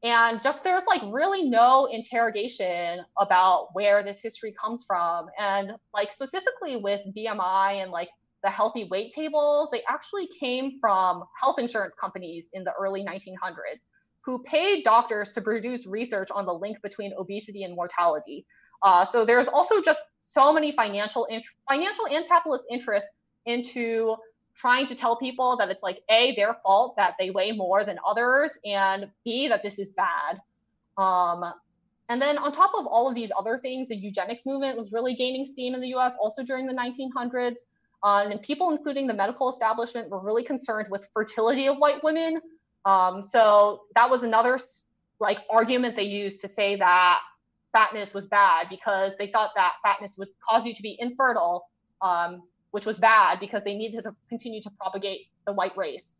and just there's like really no interrogation about where this history comes from. And like specifically with BMI and like the healthy weight tables, they actually came from health insurance companies in the early 1900s who paid doctors to produce research on the link between obesity and mortality. Uh, so there's also just so many financial, in- financial and capitalist interests into trying to tell people that it's like a their fault that they weigh more than others and b that this is bad. Um, and then on top of all of these other things the eugenics movement was really gaining steam in the us also during the 1900s um, and people including the medical establishment were really concerned with fertility of white women. Um, so that was another like argument they used to say that fatness was bad because they thought that fatness would cause you to be infertile um, which was bad because they needed to continue to propagate the white race.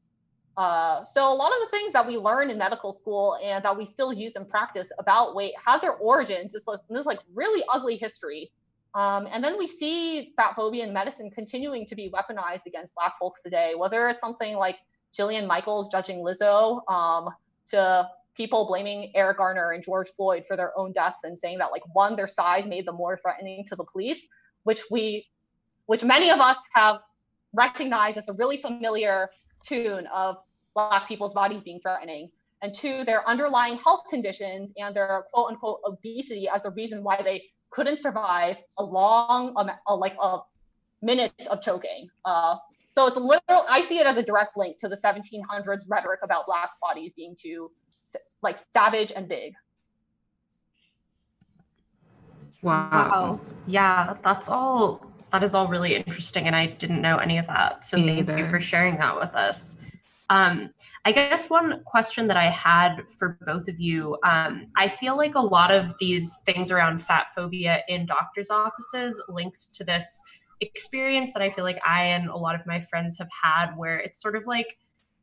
Uh, so a lot of the things that we learn in medical school and that we still use in practice about weight have their origins in this like really ugly history. Um, and then we see fat phobia in medicine continuing to be weaponized against Black folks today, whether it's something like Jillian Michaels judging Lizzo um, to people blaming Eric Garner and George Floyd for their own deaths and saying that like one, their size made them more threatening to the police, which we which many of us have recognized as a really familiar tune of Black people's bodies being threatening. And two, their underlying health conditions and their quote unquote obesity as the reason why they couldn't survive a long, um, a, like a minutes of choking. Uh, so it's a literal, I see it as a direct link to the 1700s rhetoric about Black bodies being too like savage and big. Wow. wow. Yeah, that's all that is all really interesting and i didn't know any of that so Me thank either. you for sharing that with us um, i guess one question that i had for both of you um, i feel like a lot of these things around fat phobia in doctors offices links to this experience that i feel like i and a lot of my friends have had where it's sort of like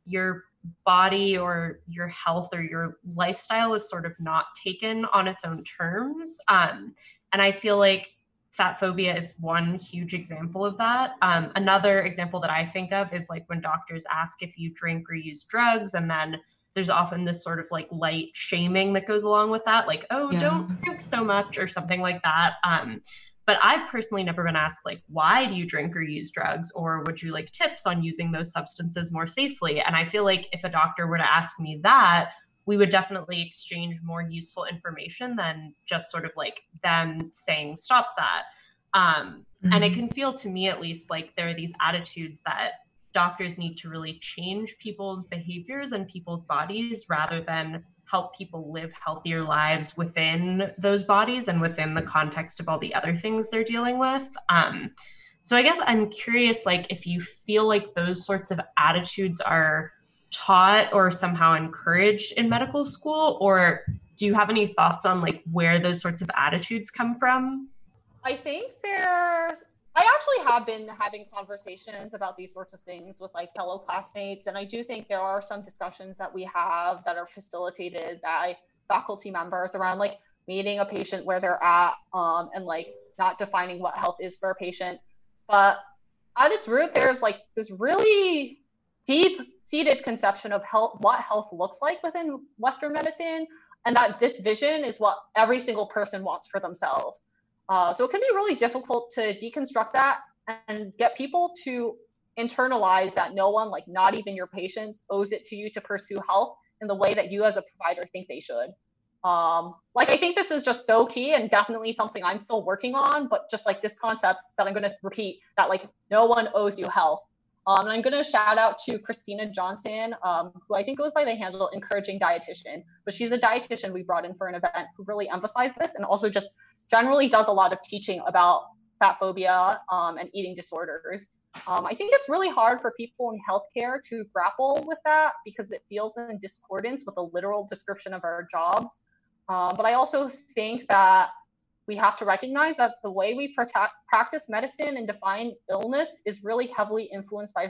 your body or your health or your lifestyle is sort of not taken on its own terms um, and i feel like fat phobia is one huge example of that. Um, another example that I think of is like when doctors ask if you drink or use drugs, and then there's often this sort of like light shaming that goes along with that, like, oh, yeah. don't drink so much or something like that. Um, but I've personally never been asked, like, why do you drink or use drugs? Or would you like tips on using those substances more safely? And I feel like if a doctor were to ask me that, we would definitely exchange more useful information than just sort of like them saying stop that um, mm-hmm. and it mm-hmm. can feel to me at least like there are these attitudes that doctors need to really change people's behaviors and people's bodies rather than help people live healthier lives within those bodies and within the context of all the other things they're dealing with. Um, so i guess i'm curious like if you feel like those sorts of attitudes are taught or somehow encouraged in medical school or do you have any thoughts on like where those sorts of attitudes come from? I think there's i actually have been having conversations about these sorts of things with like fellow classmates and i do think there are some discussions that we have that are facilitated by faculty members around like meeting a patient where they're at um, and like not defining what health is for a patient but at its root there's like this really deep seated conception of health, what health looks like within Western medicine, and that this vision is what every single person wants for themselves. Uh, so it can be really difficult to deconstruct that and get people to internalize that no one, like not even your patients, owes it to you to pursue health in the way that you as a provider think they should. Um, like I think this is just so key and definitely something I'm still working on, but just like this concept that I'm going to repeat that like no one owes you health. Um, and I'm going to shout out to Christyna Johnson, um, who I think goes by the handle Encouraging Dietitian, but she's a dietitian we brought in for an event who really emphasized this and also just generally does a lot of teaching about fat phobia um, and eating disorders. Um, I think it's really hard for people in healthcare to grapple with that because it feels in discordance with the literal description of our jobs. Um, but I also think that we have to recognize that the way we protect, practice medicine and define illness is really heavily influenced by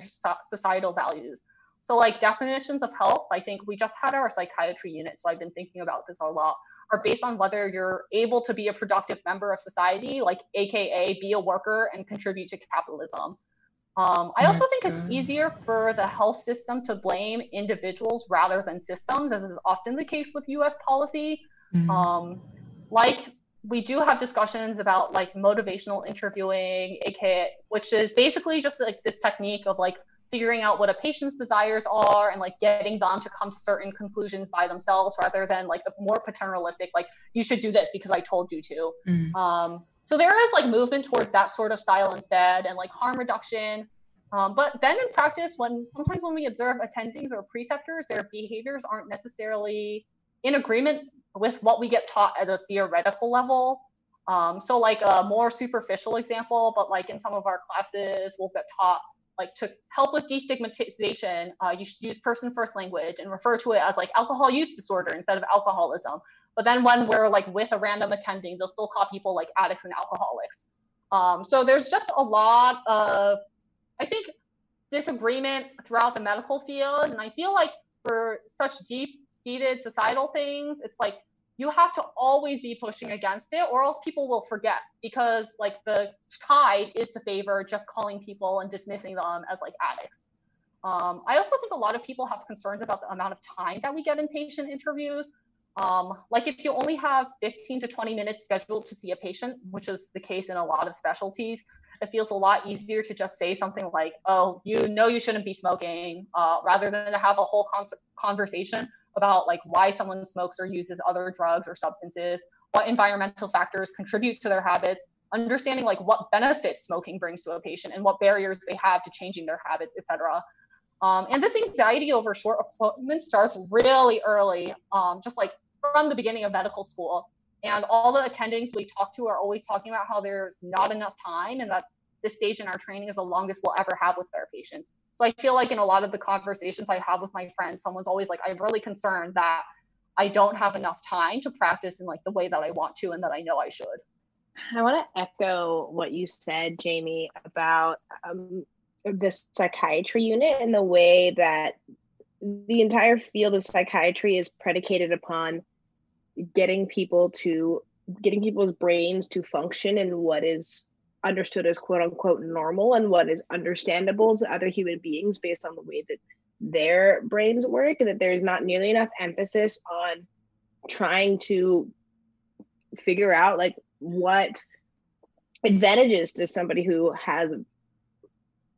societal values. So, like definitions of health, I think we just had our psychiatry unit, so I've been thinking about this a lot, are based on whether you're able to be a productive member of society, like AKA be a worker and contribute to capitalism. Um, I also think it's easier for the health system to blame individuals rather than systems, as is often the case with US policy. Mm-hmm. Um, like we do have discussions about like motivational interviewing, aka which is basically just like this technique of like figuring out what a patient's desires are and like getting them to come to certain conclusions by themselves rather than like the more paternalistic like you should do this because i told you to mm. um, so there is like movement towards that sort of style instead and like harm reduction um, but then in practice when sometimes when we observe attendings or preceptors their behaviors aren't necessarily in agreement with what we get taught at a theoretical level um, so like a more superficial example but like in some of our classes we'll get taught like to help with destigmatization, uh, you should use person first language and refer to it as like alcohol use disorder instead of alcoholism. But then when we're like with a random attending, they'll still call people like addicts and alcoholics. Um, so there's just a lot of, I think, disagreement throughout the medical field. And I feel like for such deep seated societal things, it's like you have to always be pushing against it or else people will forget because like the tide is to favor just calling people and dismissing them as like addicts. Um, i also think a lot of people have concerns about the amount of time that we get in patient interviews. Um, like if you only have 15 to 20 minutes scheduled to see a patient which is the case in a lot of specialties it feels a lot easier to just say something like oh you know you shouldn't be smoking uh, rather than to have a whole con- conversation about like why someone smokes or uses other drugs or substances, what environmental factors contribute to their habits, understanding like what benefits smoking brings to a patient and what barriers they have to changing their habits, etc. Um, and this anxiety over short appointments starts really early, um, just like from the beginning of medical school. And all the attendings we talk to are always talking about how there's not enough time and that this stage in our training is the longest we'll ever have with their patients. So I feel like in a lot of the conversations I have with my friends, someone's always like, I'm really concerned that I don't have enough time to practice in like the way that I want to and that I know I should. I want to echo what you said, Jamie, about um, the psychiatry unit and the way that the entire field of psychiatry is predicated upon getting people to getting people's brains to function in what is understood as quote unquote normal and what is understandable to other human beings based on the way that their brains work and that there's not nearly enough emphasis on trying to figure out like what advantages does somebody who has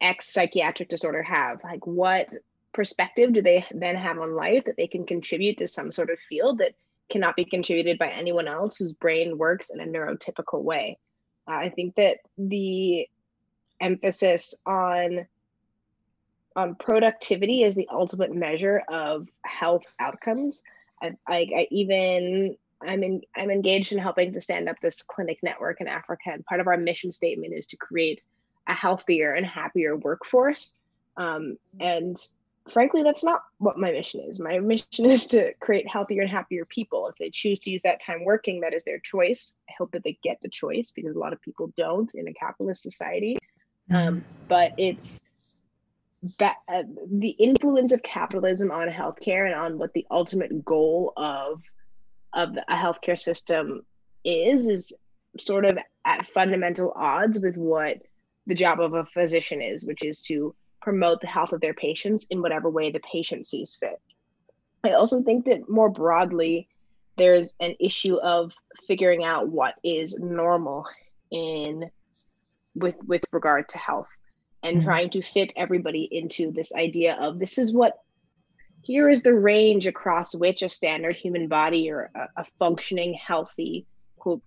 x psychiatric disorder have? Like what perspective do they then have on life that they can contribute to some sort of field that cannot be contributed by anyone else whose brain works in a neurotypical way I think that the emphasis on on productivity is the ultimate measure of health outcomes. I, I, I even I'm in, I'm engaged in helping to stand up this clinic network in Africa, and part of our mission statement is to create a healthier and happier workforce. Um, and frankly, that's not what my mission is. My mission is to create healthier and happier people. If they choose to use that time working, that is their choice. I hope that they get the choice because a lot of people don't in a capitalist society. Um, but it's uh, the influence of capitalism on healthcare and on what the ultimate goal of of a healthcare system is is sort of at fundamental odds with what the job of a physician is, which is to promote the health of their patients in whatever way the patient sees fit. I also think that more broadly, there's an issue of figuring out what is normal in with with regard to health and mm-hmm. trying to fit everybody into this idea of this is what here is the range across which a standard human body or a, a functioning healthy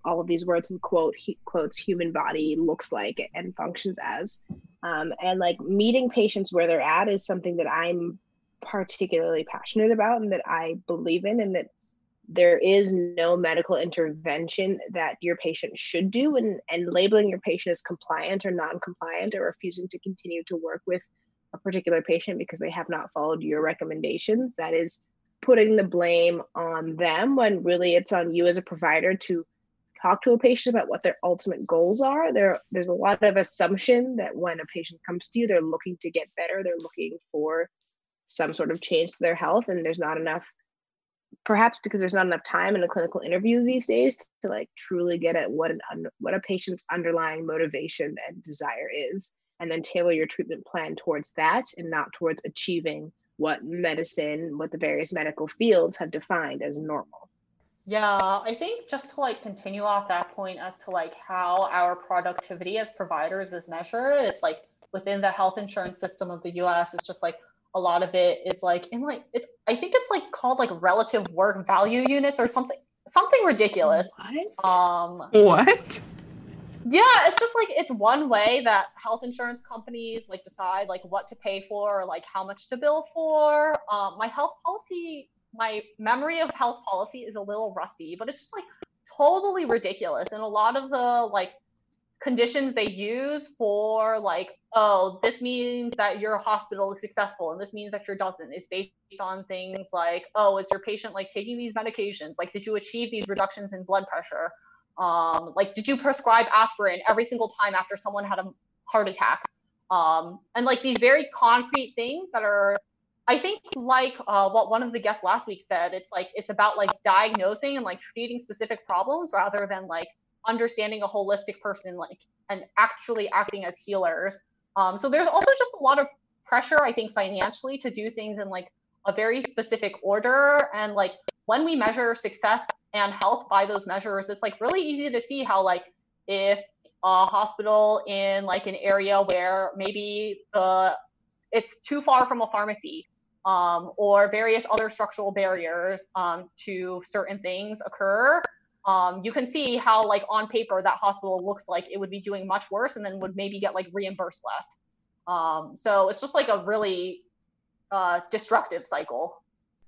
all of these words and quote he, quotes human body looks like and functions as. Um, and like meeting patients where they're at is something that i'm particularly passionate about and that i believe in and that there is no medical intervention that your patient should do and, and labeling your patient as compliant or non-compliant or refusing to continue to work with a particular patient because they have not followed your recommendations that is putting the blame on them when really it's on you as a provider to talk to a patient about what their ultimate goals are. There, there's a lot of assumption that when a patient comes to you, they're looking to get better, they're looking for some sort of change to their health, and there's not enough, perhaps because there's not enough time in a clinical interview these days to like truly get at what an what a patient's underlying motivation and desire is. and then tailor your treatment plan towards that and not towards achieving what medicine, what the various medical fields have defined as normal. Yeah, I think just to like continue off that point as to like how our productivity as providers is measured, it's like within the health insurance system of the US, it's just like a lot of it is like in like it's I think it's like called like relative work value units or something something ridiculous. What? Um What? yeah, it's just like it's one way that health insurance companies like decide like what to pay for or like how much to bill for. Um my health policy my memory of health policy is a little rusty, but it's just like totally ridiculous. And a lot of the like conditions they use for like, oh, this means that your hospital is successful and this means that your doesn't. It's based on things like, oh, is your patient like taking these medications? Like, did you achieve these reductions in blood pressure? Um, like, did you prescribe aspirin every single time after someone had a heart attack? Um, and like these very concrete things that are I think like uh, what one of the guests last week said, it's like it's about like diagnosing and like treating specific problems rather than like understanding a holistic person like and actually acting as healers. Um, so there's also just a lot of pressure, I think, financially to do things in like a very specific order. And like when we measure success and health by those measures, it's like really easy to see how like if a hospital in like an area where maybe the it's too far from a pharmacy um, or various other structural barriers um, to certain things occur, um, you can see how like on paper that hospital looks like it would be doing much worse and then would maybe get like reimbursed less. Um, so it's just like a really uh, destructive cycle.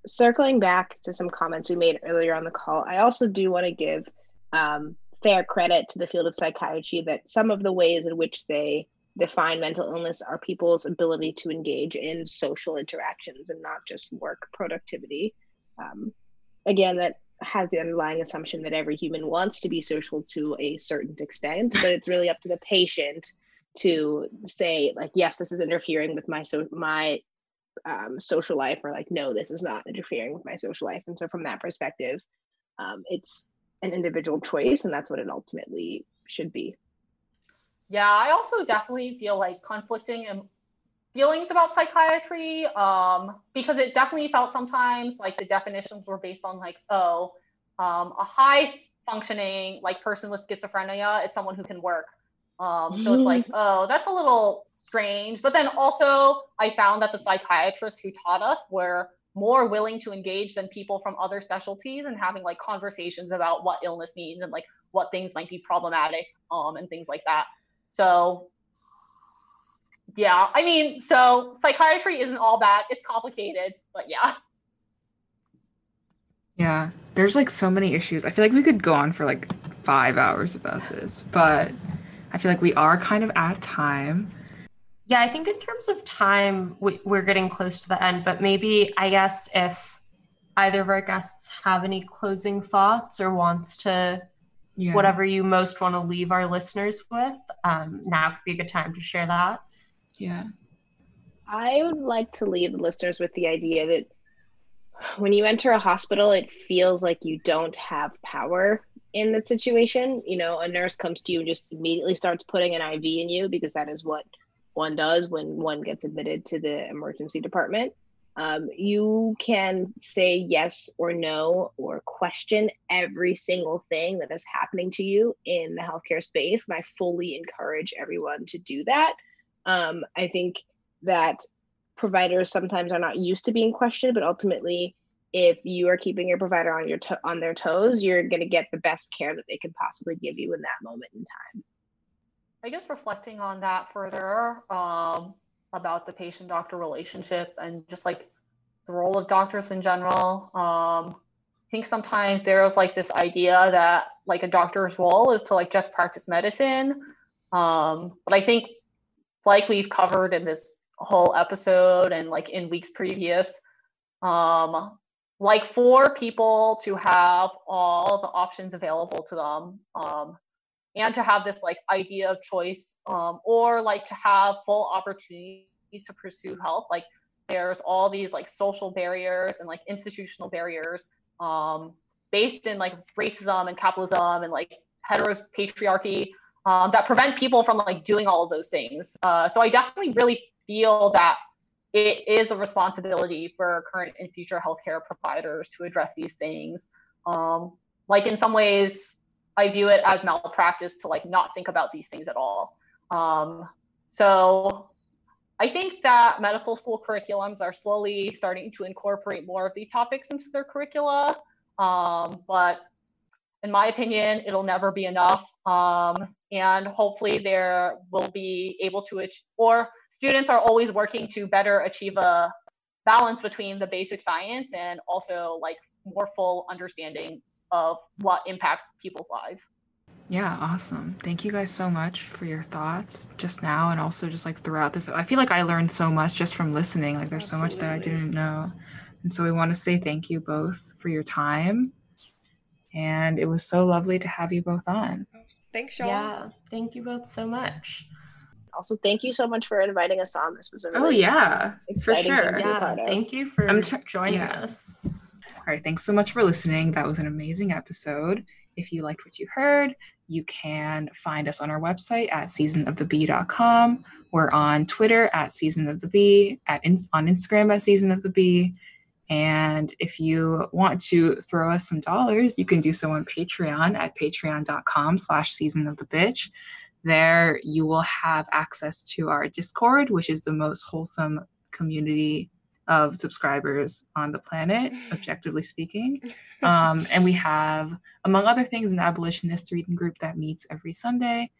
Circling back to some comments we made earlier on the call, I also do want to give um, fair credit to the field of psychiatry that some of the ways in which they define mental illness are people's ability to engage in social interactions and not just work productivity. Um, again, that has the underlying assumption that every human wants to be social to a certain extent, but it's really up to the patient to say like, yes, this is interfering with my so my um, social life, or like, no, this is not interfering with my social life. And so, from that perspective, um, it's an individual choice, and that's what it ultimately should be. Yeah, I also definitely feel like conflicting feelings about psychiatry um, because it definitely felt sometimes like the definitions were based on like, oh, um, a high functioning like person with schizophrenia is someone who can work. Um, so it's like, mm-hmm. oh, that's a little strange. But then also, I found that the psychiatrists who taught us were more willing to engage than people from other specialties and having like conversations about what illness means and like what things might be problematic um, and things like that. So yeah, I mean, so psychiatry isn't all bad. It's complicated, but yeah. Yeah, there's like so many issues. I feel like we could go on for like five hours about this, but I feel like we are kind of at time. Yeah, I think in terms of time, we, we're getting close to the end, but maybe I guess if either of our guests have any closing thoughts or wants to yeah. whatever you most want to leave our listeners with, um, now could be a good time to share that. Yeah. I would like to leave the listeners with the idea that when you enter a hospital, it feels like you don't have power in the situation. You know, a nurse comes to you and just immediately starts putting an IV in you because that is what one does when one gets admitted to the emergency department. Um, you can say yes or no or question every single thing that is happening to you in the healthcare space. And I fully encourage everyone to do that. Um, I think that providers sometimes are not used to being questioned, but ultimately, if you are keeping your provider on your to- on their toes, you're going to get the best care that they can possibly give you in that moment in time. I guess reflecting on that further, um, about the patient doctor relationship and just like the role of doctors in general. Um, I think sometimes there's like this idea that like a doctor's role is to like just practice medicine. Um, but I think like we've covered in this whole episode and like in weeks previous, um, like for people to have all the options available to them um, and to have this like idea of choice um, or like to have full opportunities to pursue health like there's all these like social barriers and like institutional barriers um, based in like racism and capitalism and like heteropatriarchy um, that prevent people from like doing all of those things. Uh, so I definitely really feel that it is a responsibility for current and future healthcare providers to address these things. Um, like in some ways, I view it as malpractice to like not think about these things at all. Um, so I think that medical school curriculums are slowly starting to incorporate more of these topics into their curricula. Um, but in my opinion, it'll never be enough. Um, and hopefully there will be able to, or students are always working to better achieve a balance between the basic science and also like more full understanding of what impacts people's lives. Yeah, awesome. Thank you guys so much for your thoughts just now and also just like throughout this. I feel like I learned so much just from listening. Like there's Absolutely. so much that I didn't know. And so we want to say thank you both for your time. And it was so lovely to have you both on. Thanks, Sean. Yeah, thank you both so much. Also, thank you so much for inviting us on. This was a oh, really oh yeah, for sure. Yeah, thank you for I'm t- joining yeah. us. All right, thanks so much for listening. That was an amazing episode. If you liked what you heard, you can find us on our website at seasonofthebee.com. We're on Twitter at Season of the Bee, at in, on Instagram at Season of the Bee. And if you want to throw us some dollars, you can do so on Patreon at patreon.com slash season of the bitch. There you will have access to our Discord, which is the most wholesome community of subscribers on the planet, objectively speaking. Um, and we have, among other things, an abolitionist reading group that meets every Sunday.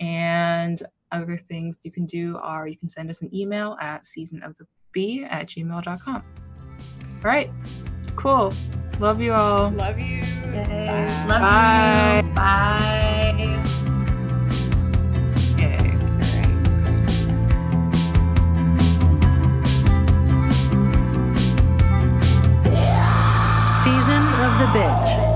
And other things you can do are you can send us an email at seasonofthebee at gmail.com. All right, cool. Love you all. Love you. Yay. Love Bye. you. Bye. The Bitch.